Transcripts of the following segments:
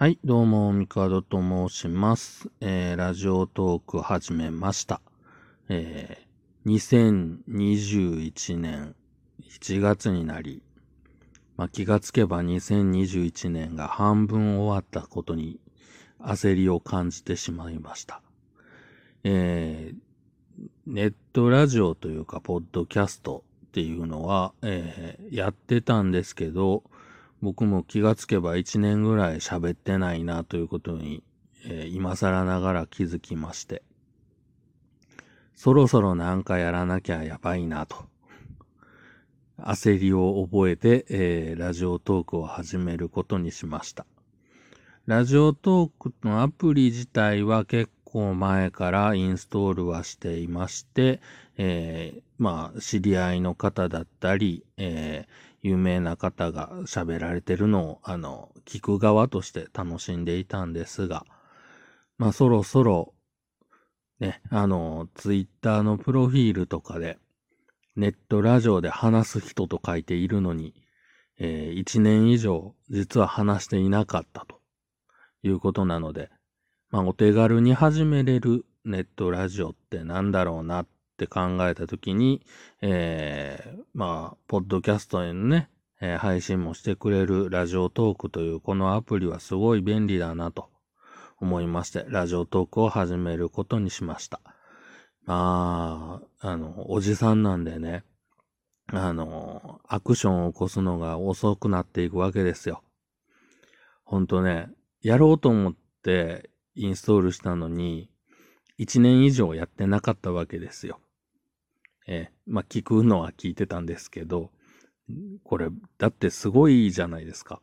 はい、どうも、ミカドと申します。えー、ラジオトーク始めました。えー、2021年1月になり、まあ、気がつけば2021年が半分終わったことに焦りを感じてしまいました。えー、ネットラジオというか、ポッドキャストっていうのは、えー、やってたんですけど、僕も気がつけば1年ぐらい喋ってないなということに、えー、今更ながら気づきまして、そろそろなんかやらなきゃやばいなと、焦りを覚えて、えー、ラジオトークを始めることにしました。ラジオトークのアプリ自体は結構前からインストールはしていまして、えー、まあ、知り合いの方だったり、えー、有名な方が喋られてるのを、あの、聞く側として楽しんでいたんですが、まあそろそろ、ね、あの、ツイッターのプロフィールとかで、ネットラジオで話す人と書いているのに、えー、1年以上実は話していなかったということなので、まあお手軽に始めれるネットラジオってなんだろうなって考えたときに、えー、まあ、ポッドキャストへのね、えー、配信もしてくれるラジオトークというこのアプリはすごい便利だなと思いまして、ラジオトークを始めることにしました。まあ、あの、おじさんなんでね、あの、アクションを起こすのが遅くなっていくわけですよ。ほんとね、やろうと思ってインストールしたのに、1年以上やってなかったわけですよ。えー、まあ、聞くのは聞いてたんですけど、これ、だってすごいじゃないですか。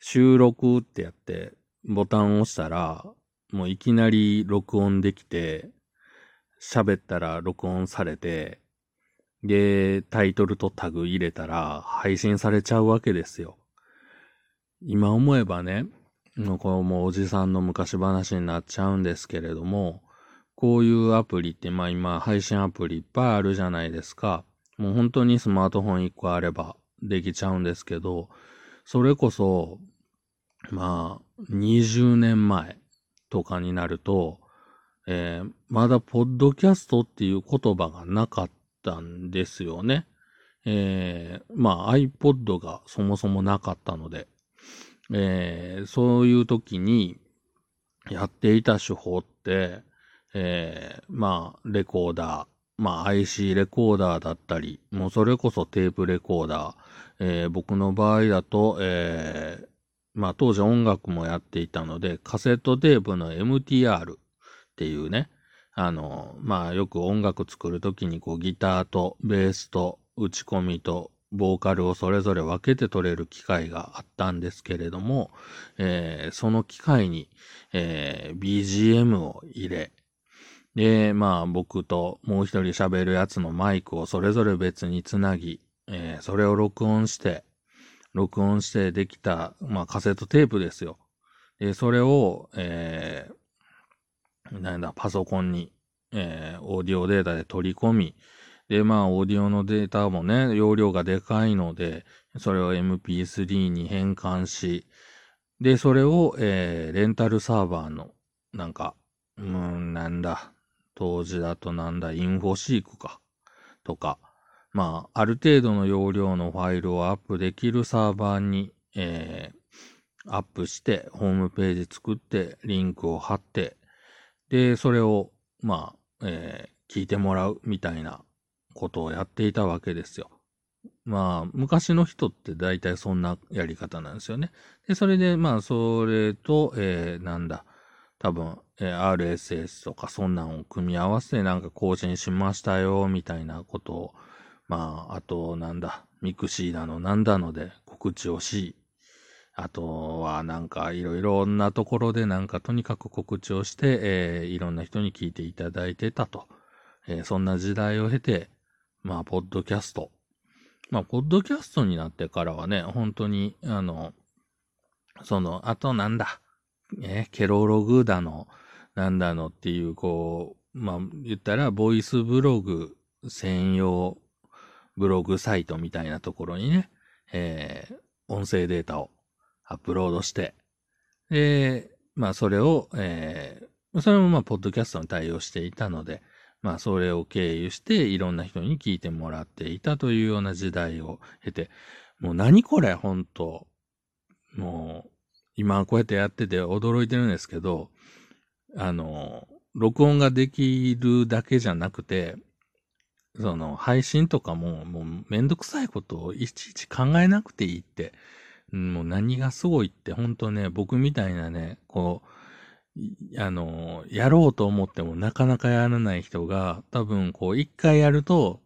収録ってやって、ボタンを押したら、もういきなり録音できて、喋ったら録音されて、で、タイトルとタグ入れたら配信されちゃうわけですよ。今思えばね、もうこれもおじさんの昔話になっちゃうんですけれども、こういうアプリって、まあ今配信アプリいっぱいあるじゃないですか。もう本当にスマートフォン1個あればできちゃうんですけど、それこそ、まあ、20年前とかになると、えー、まだポッドキャストっていう言葉がなかったんですよね。えー、まあ iPod がそもそもなかったので、えー、そういう時にやっていた手法って、えー、まあ、レコーダー、まあ、IC レコーダーだったり、もうそれこそテープレコーダー、えー、僕の場合だと、えー、まあ、当時音楽もやっていたので、カセットテープの MTR っていうね、あの、まあ、よく音楽作るときに、こう、ギターとベースと打ち込みとボーカルをそれぞれ分けて取れる機械があったんですけれども、えー、その機械に、えー、BGM を入れ、で、まあ僕ともう一人喋るやつのマイクをそれぞれ別につなぎ、えー、それを録音して、録音してできた、まあカセットテープですよ。で、それを、えー、なんだ、パソコンに、えー、オーディオデータで取り込み、で、まあ、オーディオのデータもね、容量がでかいので、それを MP3 に変換し、で、それを、えー、レンタルサーバーの、なんか、うん、なんだ、当時だとなんだ、インフォシークか。とか。まあ、ある程度の容量のファイルをアップできるサーバーに、えー、アップして、ホームページ作って、リンクを貼って、で、それを、まあ、えー、聞いてもらうみたいなことをやっていたわけですよ。まあ、昔の人って大体そんなやり方なんですよね。で、それで、まあ、それと、えー、なんだ、多分、え RSS とかそんなんを組み合わせてなんか更新しましたよ、みたいなことを、まあ、あと、なんだ、ミクシーだの、なんだので告知をし、あとはなんかいろいろなところでなんかとにかく告知をして、えー、いろんな人に聞いていただいてたと。えー、そんな時代を経て、まあ、ポッドキャスト。まあ、ポッドキャストになってからはね、本当に、あの、その、あとなんだ、ね、ケロログだの、なんだのっていう、こう、まあ、言ったら、ボイスブログ専用ブログサイトみたいなところにね、えー、音声データをアップロードして、で、まあ、それを、えー、それもまあ、ポッドキャストに対応していたので、まあ、それを経由して、いろんな人に聞いてもらっていたというような時代を経て、もう何これ、本当。もう、今こうやってやってて驚いてるんですけど、あの、録音ができるだけじゃなくて、その、配信とかも、もうめんどくさいことをいちいち考えなくていいって、もう何がすごいって、本当ね、僕みたいなね、こう、あの、やろうと思ってもなかなかやらない人が、多分こう、一回やると、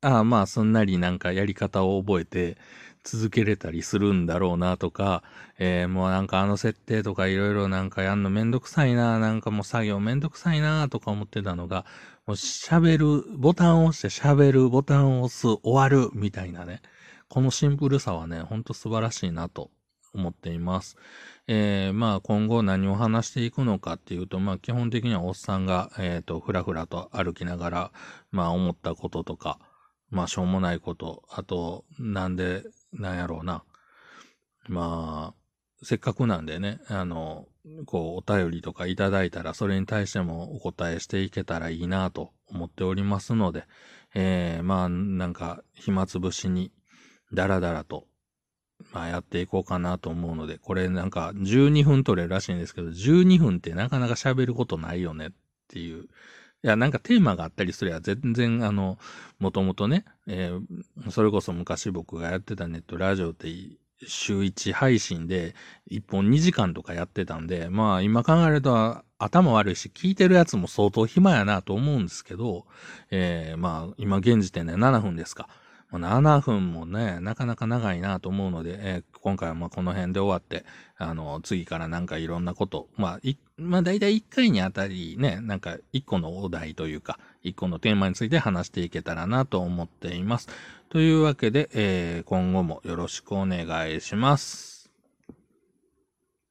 ああ、まあ、すんなりなんかやり方を覚えて続けれたりするんだろうなとか、えー、もうなんかあの設定とかいろいろなんかやんのめんどくさいな、なんかもう作業めんどくさいなとか思ってたのが、もう喋る、ボタンを押して喋る、ボタンを押す、終わる、みたいなね。このシンプルさはね、ほんと素晴らしいなと思っています。えー、まあ今後何を話していくのかっていうと、まあ基本的にはおっさんが、えっ、ー、と、ふらふらと歩きながら、まあ思ったこととか、まあしょうもないこと、あと、なんで、なんやろうな。まあ、せっかくなんでね、あの、こう、お便りとかいただいたら、それに対してもお答えしていけたらいいなと思っておりますので、えー、まあ、なんか、暇つぶしに、だらだらと、まあ、やっていこうかなと思うので、これなんか、12分取れるらしいんですけど、12分ってなかなか喋ることないよねっていう。いや、なんかテーマがあったりすれば全然、あの、もともとね、えー、それこそ昔僕がやってたネットラジオって週1配信で1本2時間とかやってたんで、まあ今考えると頭悪いし聞いてるやつも相当暇やなと思うんですけど、えー、まあ今現時点で7分ですか。7分もね、なかなか長いなと思うので、えー、今回はまこの辺で終わって、あの、次からなんかいろんなこと、まあ、い、まあ大体1回にあたりね、なんか1個のお題というか、1個のテーマについて話していけたらなと思っています。というわけで、えー、今後もよろしくお願いします。